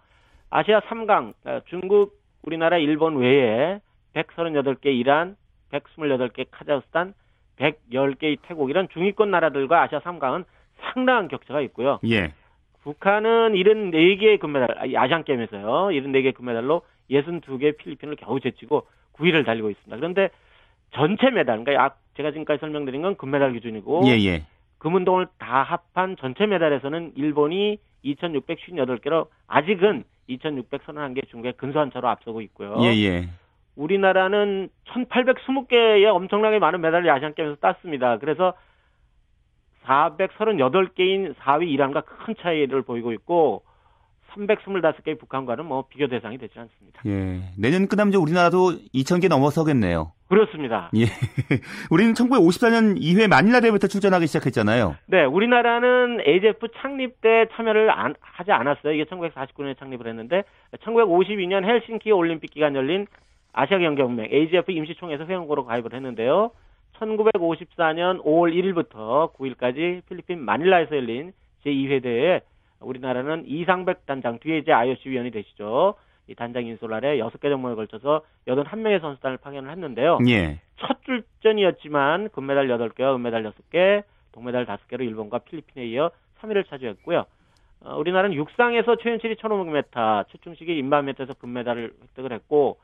Speaker 6: 아시아 3강 아, 중국 우리나라, 일본 외에 138개 이란, 128개 카자흐스탄, 110개의 태국 이런 중위권 나라들과 아시아 3강은 상당한 격차가 있고요. 예. 북한은 74개의 금메달, 아시안 게임에서요. 74개의 금메달로 62개 필리핀을 겨우 제치고 9위를 달리고 있습니다. 그런데 전체 메달, 그러니까 제가 지금까지 설명드린 건 금메달 기준이고 예, 예. 금운동을 다 합한 전체 메달에서는 일본이 2,658개로 아직은 2,631개 중국에 근소한 차로 앞서고 있고요. 예, 예. 우리나라는 1,820개의 엄청나게 많은 메달을 아시안 게임에서 땄습니다. 그래서 438개인 4위 이란과 큰 차이를 보이고 있고 325개의 북한과는 뭐 비교 대상이 되지 않습니다.
Speaker 1: 예. 내년 끝나면 이제 우리나라도 2,000개 넘어서겠네요.
Speaker 6: 그렇습니다.
Speaker 1: 예. (laughs) 우리는 1954년 2회 마닐라 대회부터 출전하기 시작했잖아요.
Speaker 6: 네, 우리나라는 AGF 창립 때 참여를 안, 하지 않았어요. 이게 1949년에 창립을 했는데 1952년 헬싱키 올림픽 기간 열린 아시아 경기연맹 AGF 임시총회에서 회원국으로 가입을 했는데요. 1954년 5월 1일부터 9일까지 필리핀 마닐라에서 열린 제2회 대회에 우리나라는 이상백 단장 뒤에 이제 IOC 위원이 되시죠. 이 단장 인솔 아래 6개 종목에 걸쳐서 81명의 선수단을 파견을 했는데요. 예. 첫 출전이었지만 금메달 8개와 은메달 6개, 동메달 5개로 일본과 필리핀에 이어 3위를 차지했고요. 어, 우리나라는 육상에서 최윤칠이 1500m, 최충식이 일만 미터에서 금메달을 획득을 했고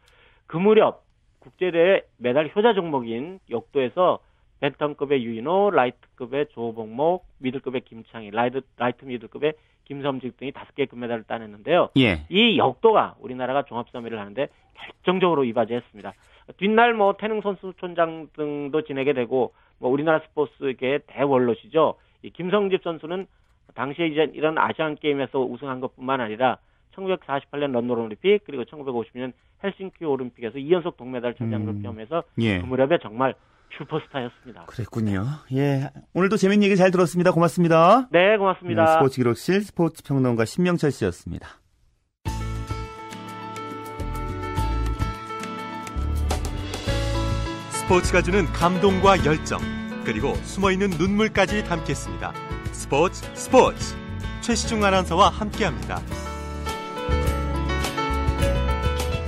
Speaker 6: 그 무렵 국제대회 메달 효자 종목인 역도에서 밴텀급의 유인호, 라이트급의 조봉목, 미들급의 김창희, 라이트, 라이트 미들급의 김성집 등이 다섯 개의 금메달을 따냈는데요. 예. 이 역도가 우리나라가 종합3위를 하는데 결정적으로 이바지했습니다. 뒷날 뭐 태능 선수촌장 등도 지내게 되고 뭐 우리나라 스포츠계 대원로시죠. 이 김성집 선수는 당시에 이제 이런 아시안 게임에서 우승한 것뿐만 아니라 1948년 런던 올림픽 그리고 1950년 헬싱키 올림픽에서 2연속 동메달 차지한 걸 음. 포함해서 예. 그 무렵에 정말 슈퍼스타였습니다.
Speaker 1: 그랬군요. 예. 오늘도 재밌는 얘기 잘 들었습니다. 고맙습니다.
Speaker 6: 네, 고맙습니다. 네,
Speaker 1: 스포츠 기록실 스포츠 평론가 신명철 씨였습니다.
Speaker 7: 스포츠가 주는 감동과 열정, 그리고 숨어있는 눈물까지 담겠습니다. 스포츠 스포츠 최시중 아나운서와 함께합니다.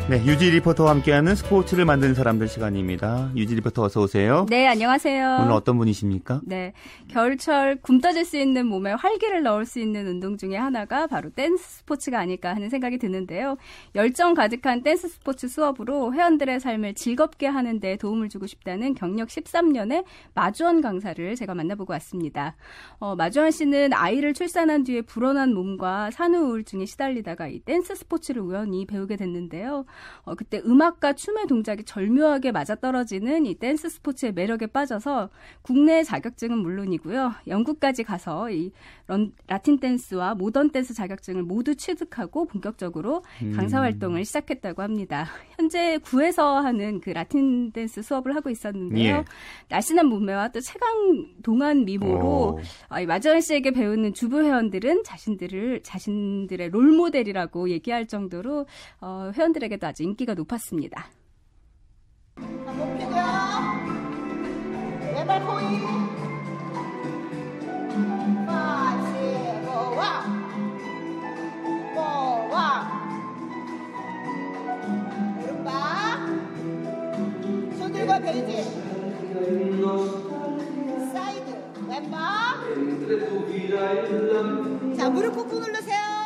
Speaker 1: 네, 유지 리포터와 함께하는 스포츠를 만드는 사람들 시간입니다. 유지 리포터 어서 오세요.
Speaker 8: 네, 안녕하세요.
Speaker 1: 오늘 어떤 분이십니까?
Speaker 8: 네, 겨울철 굼떠질 수 있는 몸에 활기를 넣을 수 있는 운동 중에 하나가 바로 댄스 스포츠가 아닐까 하는 생각이 드는데요. 열정 가득한 댄스 스포츠 수업으로 회원들의 삶을 즐겁게 하는 데 도움을 주고 싶다는 경력 13년의 마주원 강사를 제가 만나보고 왔습니다. 어, 마주원 씨는 아이를 출산한 뒤에 불어난 몸과 산후 우울증에 시달리다가 이 댄스 스포츠를 우연히 배우게 됐는데요. 어, 그때 음악과 춤의 동작이 절묘하게 맞아떨어지는 이 댄스 스포츠의 매력에 빠져서 국내 자격증은 물론이고요. 영국까지 가서 이 런, 라틴 댄스와 모던 댄스 자격증을 모두 취득하고 본격적으로 강사 음. 활동을 시작했다고 합니다. 현재 구에서 하는 그 라틴 댄스 수업을 하고 있었는데요. 예. 날씬한 몸매와 또 최강 동안 미모로 어, 마지원 씨에게 배우는 주부 회원들은 자신들을 자신들의 롤 모델이라고 얘기할 정도로 어, 회원들에게 도 아주 인기가 높았습니다. 자 무릎 꾹꾹 누르세요.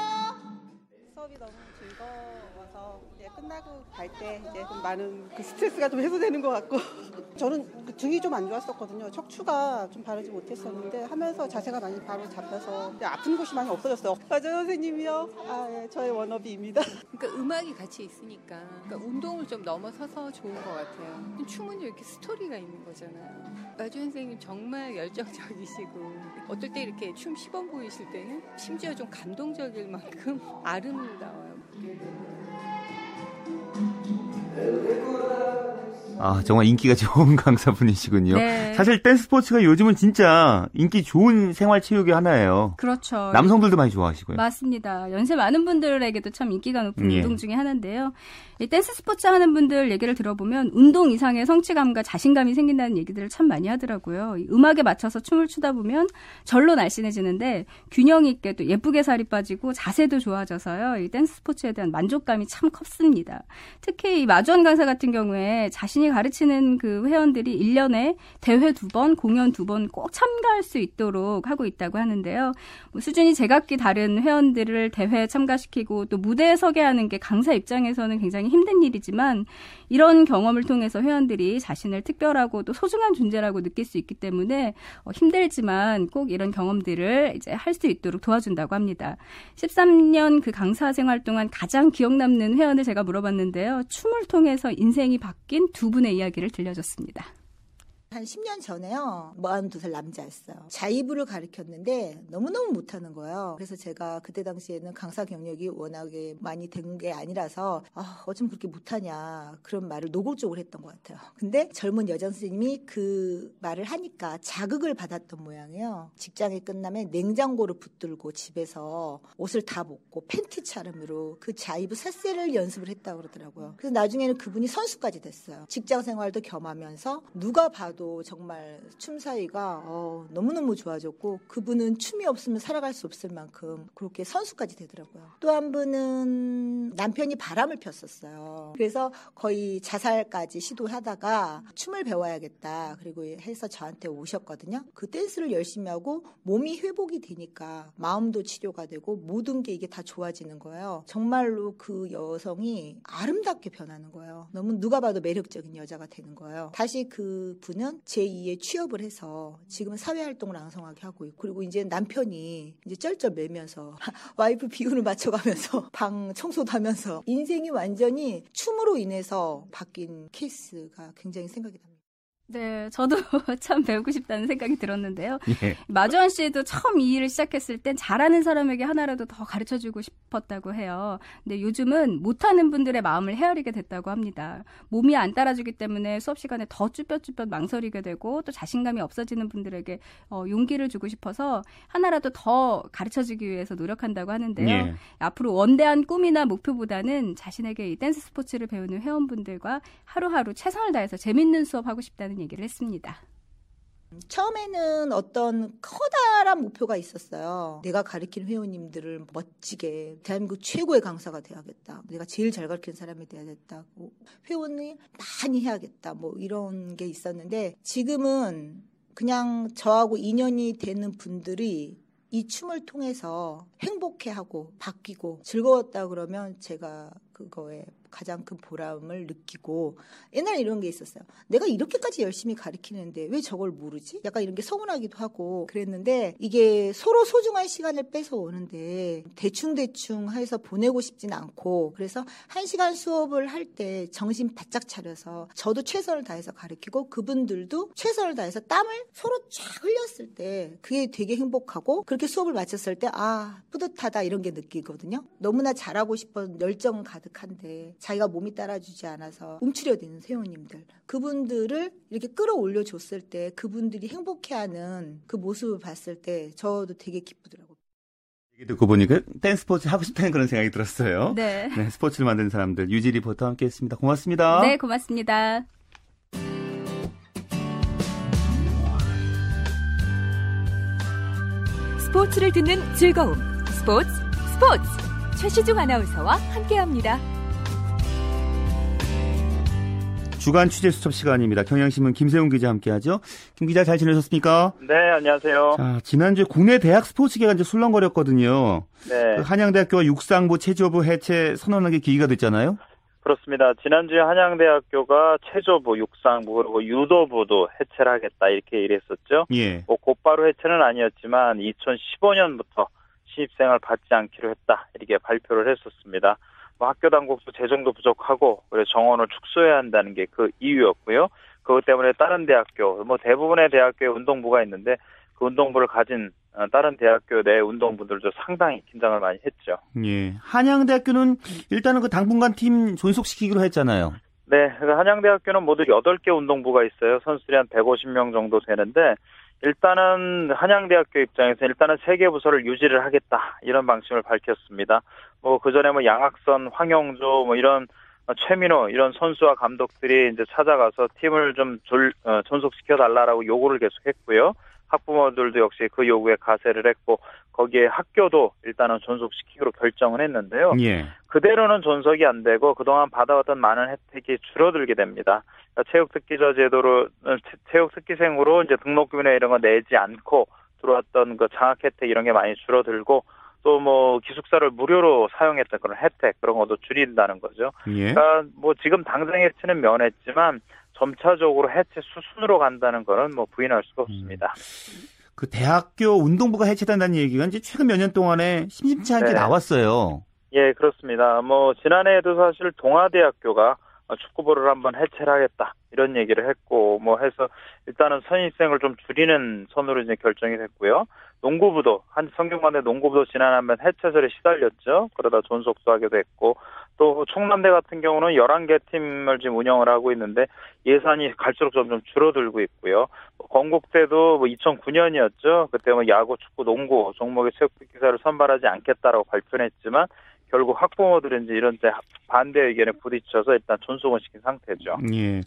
Speaker 9: 즐거워서 이제 끝나고 갈 때 이제 좀 많은 그 스트레스가 좀 해소되는 것 같고 (laughs) 저는 그 등이 좀 안 좋았었거든요. 척추가 좀 바르지 못했었는데 하면서 자세가 많이 바로 잡혀서 아픈 곳이 많이 없어졌어요. 맞아요, 선생님이요. 아, 예, 저의 워너비입니다. (laughs)
Speaker 10: 그러니까 음악이 같이 있으니까 그러니까 운동을 좀 넘어서서 좋은 것 같아요. 춤은 이렇게 스토리가 있는 거잖아요. 마주 선생님 정말 열정적이시고 어떨 때 이렇게 춤 시범 보이실 때는 심지어 좀 감동적일 만큼 (laughs) 아름다워요.
Speaker 1: que te 아, 정말 인기가 좋은 (laughs) 강사분이시군요. 네. 사실 댄스 스포츠가 요즘은 진짜 인기 좋은 생활 체육의 하나예요.
Speaker 8: 그렇죠.
Speaker 1: 남성들도 많이 좋아하시고요.
Speaker 8: 맞습니다. 연세 많은 분들에게도 참 인기가 높은 예. 운동 중에 하나인데요. 이 댄스 스포츠 하는 분들 얘기를 들어보면 운동 이상의 성취감과 자신감이 생긴다는 얘기들을 참 많이 하더라고요. 음악에 맞춰서 춤을 추다 보면 절로 날씬해지는데 균형 있게 또 예쁘게 살이 빠지고 자세도 좋아져서요. 이 댄스 스포츠에 대한 만족감이 참 컸습니다. 특히 이 마주원 강사 같은 경우에 자신이 가르치는 그 회원들이 1년에 대회 두 번, 공연 두 번 꼭 참가할 수 있도록 하고 있다고 하는데요. 뭐 수준이 제각기 다른 회원들을 대회에 참가시키고 또 무대에 서게 하는 게 강사 입장에서는 굉장히 힘든 일이지만 이런 경험을 통해서 회원들이 자신을 특별하고 또 소중한 존재라고 느낄 수 있기 때문에 어, 힘들지만 꼭 이런 경험들을 이제 할 수 있도록 도와준다고 합니다. 13년 그 강사 생활 동안 가장 기억 남는 회원을 제가 물어봤는데요. 춤을 통해서 인생이 바뀐 두 분의 이야기를 들려줬습니다.
Speaker 11: 한 10년 전에요. 42살 남자였어요. 자이브를 가르쳤는데 너무너무 못하는 거예요. 그래서 제가 그때 당시에는 강사 경력이 워낙에 많이 된 게 아니라서 아, 어쩜 그렇게 못하냐 그런 말을 노골적으로 했던 것 같아요. 근데 젊은 여자 선생님이 그 말을 하니까 자극을 받았던 모양이에요. 직장이 끝나면 냉장고를 붙들고 집에서 옷을 다 벗고 팬티 차림으로 그 자이브 삿세를 연습을 했다고 그러더라고요. 그래서 나중에는 그분이 선수까지 됐어요. 직장 생활도 겸하면서 누가 봐도 저도 정말 춤 사이가 어, 너무너무 좋아졌고 그분은 춤이 없으면 살아갈 수 없을 만큼 그렇게 선수까지 되더라고요. 또 한 분은 남편이 바람을 폈었어요. 그래서 거의 자살까지 시도하다가 춤을 배워야겠다. 그리고 해서 저한테 오셨거든요. 그 댄스를 열심히 하고 몸이 회복이 되니까 마음도 치료가 되고 모든 게 이게 다 좋아지는 거예요. 정말로 그 여성이 아름답게 변하는 거예요. 너무 누가 봐도 매력적인 여자가 되는 거예요. 다시 그 분은 하면 제2의 취업을 해서 지금은 사회활동을 앙성하게 하고 있고 그리고 이제 남편이 이제 쩔쩔 매면서 (laughs) 와이프 비율을 맞춰가면서 (laughs) 방 청소도 하면서 인생이 완전히 춤으로 인해서 바뀐 케이스가 굉장히 생각이 납니다.
Speaker 8: 네, 저도 (laughs) 참 배우고 싶다는 생각이 들었는데요. 예. 마주원 씨도 처음 이 일을 시작했을 땐 잘하는 사람에게 하나라도 더 가르쳐 주고 싶었다고 해요. 근데 요즘은 못하는 분들의 마음을 헤아리게 됐다고 합니다. 몸이 안 따라주기 때문에 수업 시간에 더 쭈뼛쭈뼛 망설이게 되고 또 자신감이 없어지는 분들에게 어, 용기를 주고 싶어서 하나라도 더 가르쳐 주기 위해서 노력한다고 하는데요. 예. 앞으로 원대한 꿈이나 목표보다는 자신에게 이 댄스 스포츠를 배우는 회원분들과 하루하루 최선을 다해서 재밌는 수업하고 싶다는 얘기를 했습니다.
Speaker 11: 처음에는 어떤 커다란 목표가 있었어요. 내가 가르치는 회원님들을 멋지게 대한민국 최고의 강사가 돼야겠다. 내가 제일 잘 가르치는 사람이 돼야겠다고 회원이 많이 해야겠다. 뭐 이런 게 있었는데 지금은 그냥 저하고 인연이 되는 분들이 이 춤을 통해서 행복해하고 바뀌고 즐거웠다 그러면 제가 그거에 가장 큰 보람을 느끼고 옛날에 이런 게 있었어요. 내가 이렇게까지 열심히 가르치는데 왜 저걸 모르지? 약간 이런 게 서운하기도 하고 그랬는데 이게 서로 소중한 시간을 뺏어 오는데 대충대충 해서 보내고 싶진 않고 그래서 한 시간 수업을 할 때 정신 바짝 차려서 저도 최선을 다해서 가르치고 그분들도 최선을 다해서 땀을 서로 쫙 흘렸을 때 그게 되게 행복하고 그렇게 수업을 마쳤을 때 아 뿌듯하다 이런 게 느끼거든요. 너무나 잘하고 싶은 열정 가득 한데 자기가 몸이 따라주지 않아서 움츠려드는 회원님들 그분들을 이렇게 끌어올려 줬을 때 그분들이 행복해하는 그 모습을 봤을 때 저도 되게 기쁘더라고요.
Speaker 1: 듣고 보니까 댄스 스포츠 하고 싶다는 그런 생각이 들었어요.
Speaker 8: 네.
Speaker 1: 네 스포츠를 만드는 사람들 유지 리포터 함께했습니다. 고맙습니다.
Speaker 8: 네, 고맙습니다.
Speaker 3: 스포츠를 듣는 즐거움. 스포츠, 스포츠. 최시중 아나운서와 함께합니다.
Speaker 1: 주간 취재 수첩 시간입니다. 경향신문 김세훈 기자 함께하죠. 김 기자 잘 지내셨습니까?
Speaker 12: 네, 안녕하세요.
Speaker 1: 자, 지난주에 국내 대학 스포츠계가 이제 술렁거렸거든요.
Speaker 12: 네.
Speaker 1: 그 한양대학교가 육상부 체조부 해체 선언하게 계기가 됐잖아요.
Speaker 12: 그렇습니다. 지난주에 한양대학교가 체조부, 육상부 그리고 유도부도 해체를 하겠다 이렇게 일했었죠.
Speaker 1: 예.
Speaker 12: 뭐 곧바로 해체는 아니었지만 2015년부터 신입생을 받지 않기로 했다 이렇게 발표를 했었습니다. 뭐 학교 당국도 재정도 부족하고 그래 정원을 축소해야 한다는 게 그 이유였고요. 그것 때문에 다른 대학교 뭐 대부분의 대학교에 운동부가 있는데 그 운동부를 가진 어, 다른 대학교 내 운동부들도 상당히 긴장을 많이 했죠.
Speaker 1: 예. 한양대학교는 일단은 그 당분간 팀 존속시키기로 했잖아요.
Speaker 12: 네. 그 한양대학교는 모두 8개 운동부가 있어요. 선수들이 한 150명 정도 되는데 일단은 한양대학교 입장에서 일단은 세 개 부서를 유지를 하겠다 이런 방침을 밝혔습니다. 뭐 그 전에 뭐 양학선, 황영조 뭐 이런 최민호 이런 선수와 감독들이 이제 찾아가서 팀을 좀 졸, 어, 존속시켜 달라라고 요구를 계속했고요. 학부모들도 역시 그 요구에 가세를 했고 거기에 학교도 일단은 존속시키기로 결정을 했는데요.
Speaker 1: 예.
Speaker 12: 그대로는 존속이 안 되고 그동안 받아왔던 많은 혜택이 줄어들게 됩니다. 그러니까 체육특기자 제도로 체육특기생으로 이제 등록금이나 이런 거 내지 않고 들어왔던 그 장학 혜택 이런 게 많이 줄어들고 또뭐 기숙사를 무료로 사용했던 그런 혜택 그런 것도 줄인다는 거죠.
Speaker 1: 예.
Speaker 12: 그러니까 뭐 지금 당장 해체는 면했지만 점차적으로 해체 수순으로 간다는 거는 뭐 부인할 수가 없습니다. 음.
Speaker 1: 그 대학교 운동부가 해체된다는 얘기가 이제 최근 몇 년 동안에 심심치 않게 네. 나왔어요.
Speaker 12: 예, 그렇습니다. 뭐 지난해에도 사실 동아대학교가 축구부를 한번 해체를 하겠다 이런 얘기를 했고 뭐 해서 일단은 선입생을 좀 줄이는 선으로 이제 결정이 됐고요. 농구부도 한 성균관대 농구부도 지난 한번 해체설에 시달렸죠. 그러다 존속도 하게 됐고 또 충남대 같은 경우는 11개 팀을 지금 운영을 하고 있는데 예산이 갈수록 점점 줄어들고 있고요. 건국대도 뭐 2009년이었죠. 그때 뭐 야구, 축구, 농구 종목의 체육기사를 선발하지 않겠다라고 발표를 했지만 결국 학부모들은 이제 이런 데 반대 의견에 부딪혀서 일단 존속을 시킨 상태죠.
Speaker 1: 예.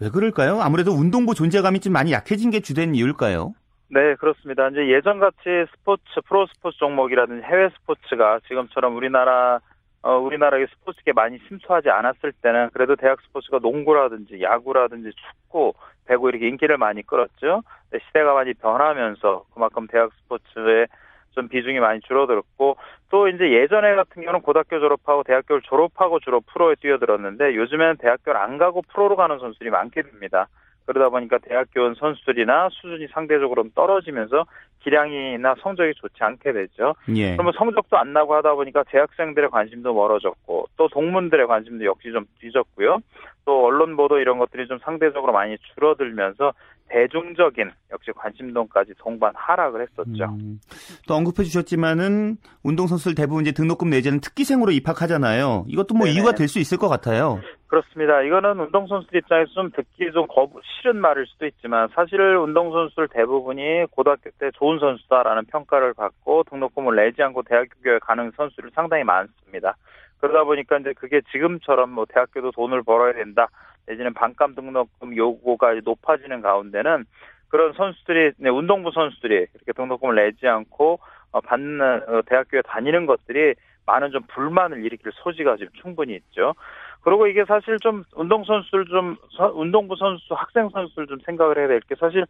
Speaker 1: 왜 그럴까요? 아무래도 운동부 존재감이 좀 많이 약해진 게 주된 이유일까요?
Speaker 12: 네, 그렇습니다. 이제 예전 같이 스포츠, 프로 스포츠 종목이라든지 해외 스포츠가 지금처럼 우리나라 어, 우리나라의 스포츠계 많이 침투하지 않았을 때는 그래도 대학 스포츠가 농구라든지 야구라든지 축구, 배구 이렇게 인기를 많이 끌었죠. 시대가 많이 변하면서 그만큼 대학 스포츠에 좀 비중이 많이 줄어들었고 또 이제 예전에 같은 경우는 고등학교 졸업하고 대학교를 졸업하고 주로 프로에 뛰어들었는데 요즘에는 대학교를 안 가고 프로로 가는 선수들이 많게 됩니다. 그러다 보니까 대학교 온 선수들이나 수준이 상대적으로 떨어지면서 기량이나 성적이 좋지 않게 되죠.
Speaker 1: 예.
Speaker 12: 그러면 성적도 안 나고 하다 보니까 대학생들의 관심도 멀어졌고 또 동문들의 관심도 역시 좀 뒤졌고요. 또 언론 보도 이런 것들이 좀 상대적으로 많이 줄어들면서 대중적인 역시 관심도까지 동반 하락을 했었죠. 음,
Speaker 1: 또 언급해 주셨지만은 운동선수들 대부분 이제 등록금 내지는 특기생으로 입학하잖아요. 이것도 뭐 네네. 이유가 될 수 있을 것 같아요.
Speaker 12: 그렇습니다. 이거는 운동선수들 입장에서 좀 듣기 좀 거부, 싫은 말일 수도 있지만 사실 운동선수들 대부분이 고등학교 때 좋은 선수다라는 평가를 받고 등록금을 내지 않고 대학교에 가는 선수들이 상당히 많습니다. 그러다 보니까 이제 그게 지금처럼 뭐 대학교도 돈을 벌어야 된다 내지는 반감 등록금 요구가 높아지는 가운데는 그런 선수들이 운동부 선수들이 이렇게 등록금을 내지 않고 어, 받는 어, 대학교에 다니는 것들이 많은 좀 불만을 일으킬 소지가 지금 충분히 있죠. 그리고 이게 사실 좀 운동 선수들 좀 운동부 선수 학생 선수들 좀 생각을 해야 될 게 사실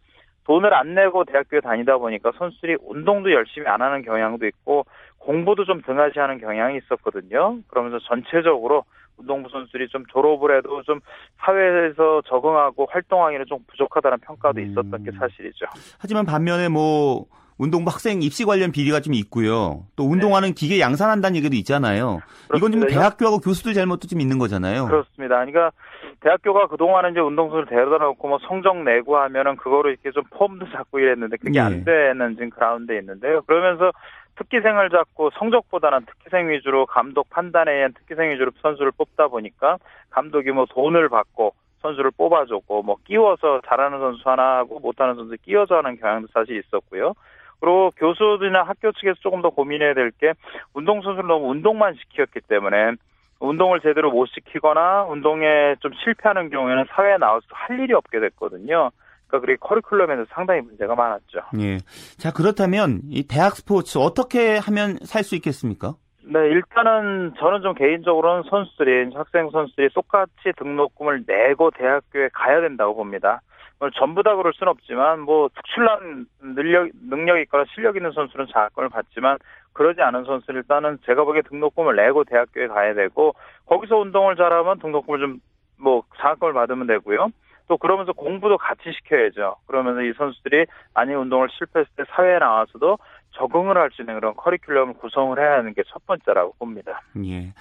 Speaker 12: 돈을 안 내고 대학교에 다니다 보니까 선수들이 운동도 열심히 안 하는 경향도 있고 공부도 좀 등하시하는 경향이 있었거든요. 그러면서 전체적으로 운동부 선수들이 좀 졸업을 해도 좀 사회에서 적응하고 활동하기는 좀 부족하다는 평가도 있었던 게 음. 사실이죠.
Speaker 1: 하지만 반면에 뭐 운동부 학생 입시 관련 비리가 좀 있고요. 또 운동하는 네. 기계 양산한다는 얘기도 있잖아요. 그렇습니다. 이건 좀 대학교하고 교수들 잘못도 좀 있는 거잖아요.
Speaker 12: 그렇습니다. 그러니까 대학교가 그동안은 이제 운동선수를 데려다 놓고 뭐 성적 내고 하면은 그거로 이렇게 좀 폼도 잡고 이랬는데 그게 네. 안 되는 지금 그라운드에 있는데요. 그러면서 특기생을 잡고 성적보다는 특기생 위주로 감독 판단에 의한 특기생 위주로 선수를 뽑다 보니까 감독이 뭐 돈을 받고 선수를 뽑아줬고 뭐 끼워서 잘하는 선수 하나 하고 못하는 선수 끼워서 하는 경향도 사실 있었고요. 그리고 교수들이나 학교 측에서 조금 더 고민해야 될 게 운동선수를 너무 운동만 시켰기 때문에 운동을 제대로 못 시키거나 운동에 좀 실패하는 경우에는 사회에 나와서 할 일이 없게 됐거든요. 그러니까 그게 커리큘럼에서 상당히 문제가 많았죠.
Speaker 1: 예. 자 그렇다면 이 대학 스포츠 어떻게 하면 살 수 있겠습니까?
Speaker 12: 네, 일단은 저는 좀 개인적으로는 선수들이 학생 선수들이 똑같이 등록금을 내고 대학교에 가야 된다고 봅니다. 뭐 전부 다 그럴 수는 없지만 뭐 특출난 능력 능력 있거나 실력 있는 선수는 장학금을 받지만 그러지 않은 선수는 일단은 제가 보기에 등록금을 내고 대학교에 가야 되고 거기서 운동을 잘하면 등록금을 좀 뭐 장학금을 받으면 되고요. 또 그러면서 공부도 같이 시켜야죠. 그러면서 이 선수들이 많이 운동을 실패했을 때 사회에 나와서도 적응을 할 수 있는 그런 커리큘럼을 구성을 해야 하는 게 첫 번째라고 봅니다.
Speaker 1: 예.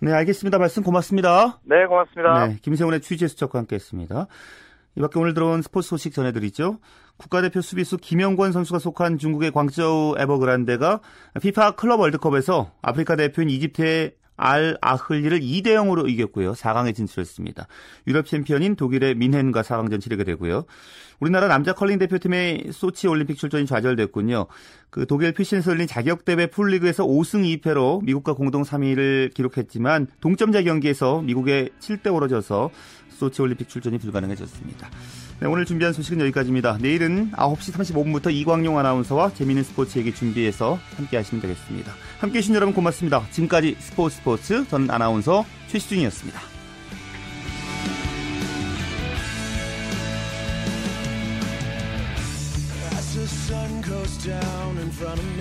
Speaker 1: 네, 알겠습니다. 말씀 고맙습니다.
Speaker 12: 네, 고맙습니다. 네,
Speaker 1: 김세훈의 취재 수첩과 함께 했습니다. 이 밖에 오늘 들어온 스포츠 소식 전해드리죠. 국가대표 수비수 김영권 선수가 속한 중국의 광저우 에버그란데가 피파 클럽 월드컵에서 아프리카 대표인 이집트의 알 아흘리를 2대 0으로 이겼고요. 4강에 진출했습니다. 유럽 챔피언인 독일의 뮌헨과 4강전 치르게 되고요. 우리나라 남자 컬링 대표팀의 소치 올림픽 출전이 좌절됐군요. 그 독일 퓌센에서 열린 자격 대회 풀리그에서 5승 2패로 미국과 공동 3위를 기록했지만 동점자 경기에서 미국에 7대 5로 져서 소치 올림픽 출전이 불가능해졌습니다. 네, 오늘 준비한 소식은 여기까지입니다. 내일은 9시 35분부터 이광용 아나운서와 재미있는 스포츠 얘기 준비해서 함께 하시면 되겠습니다. 함께 해주신 여러분 고맙습니다. 지금까지 스포츠 스포츠 전 아나운서 최시중이었습니다. down in front of me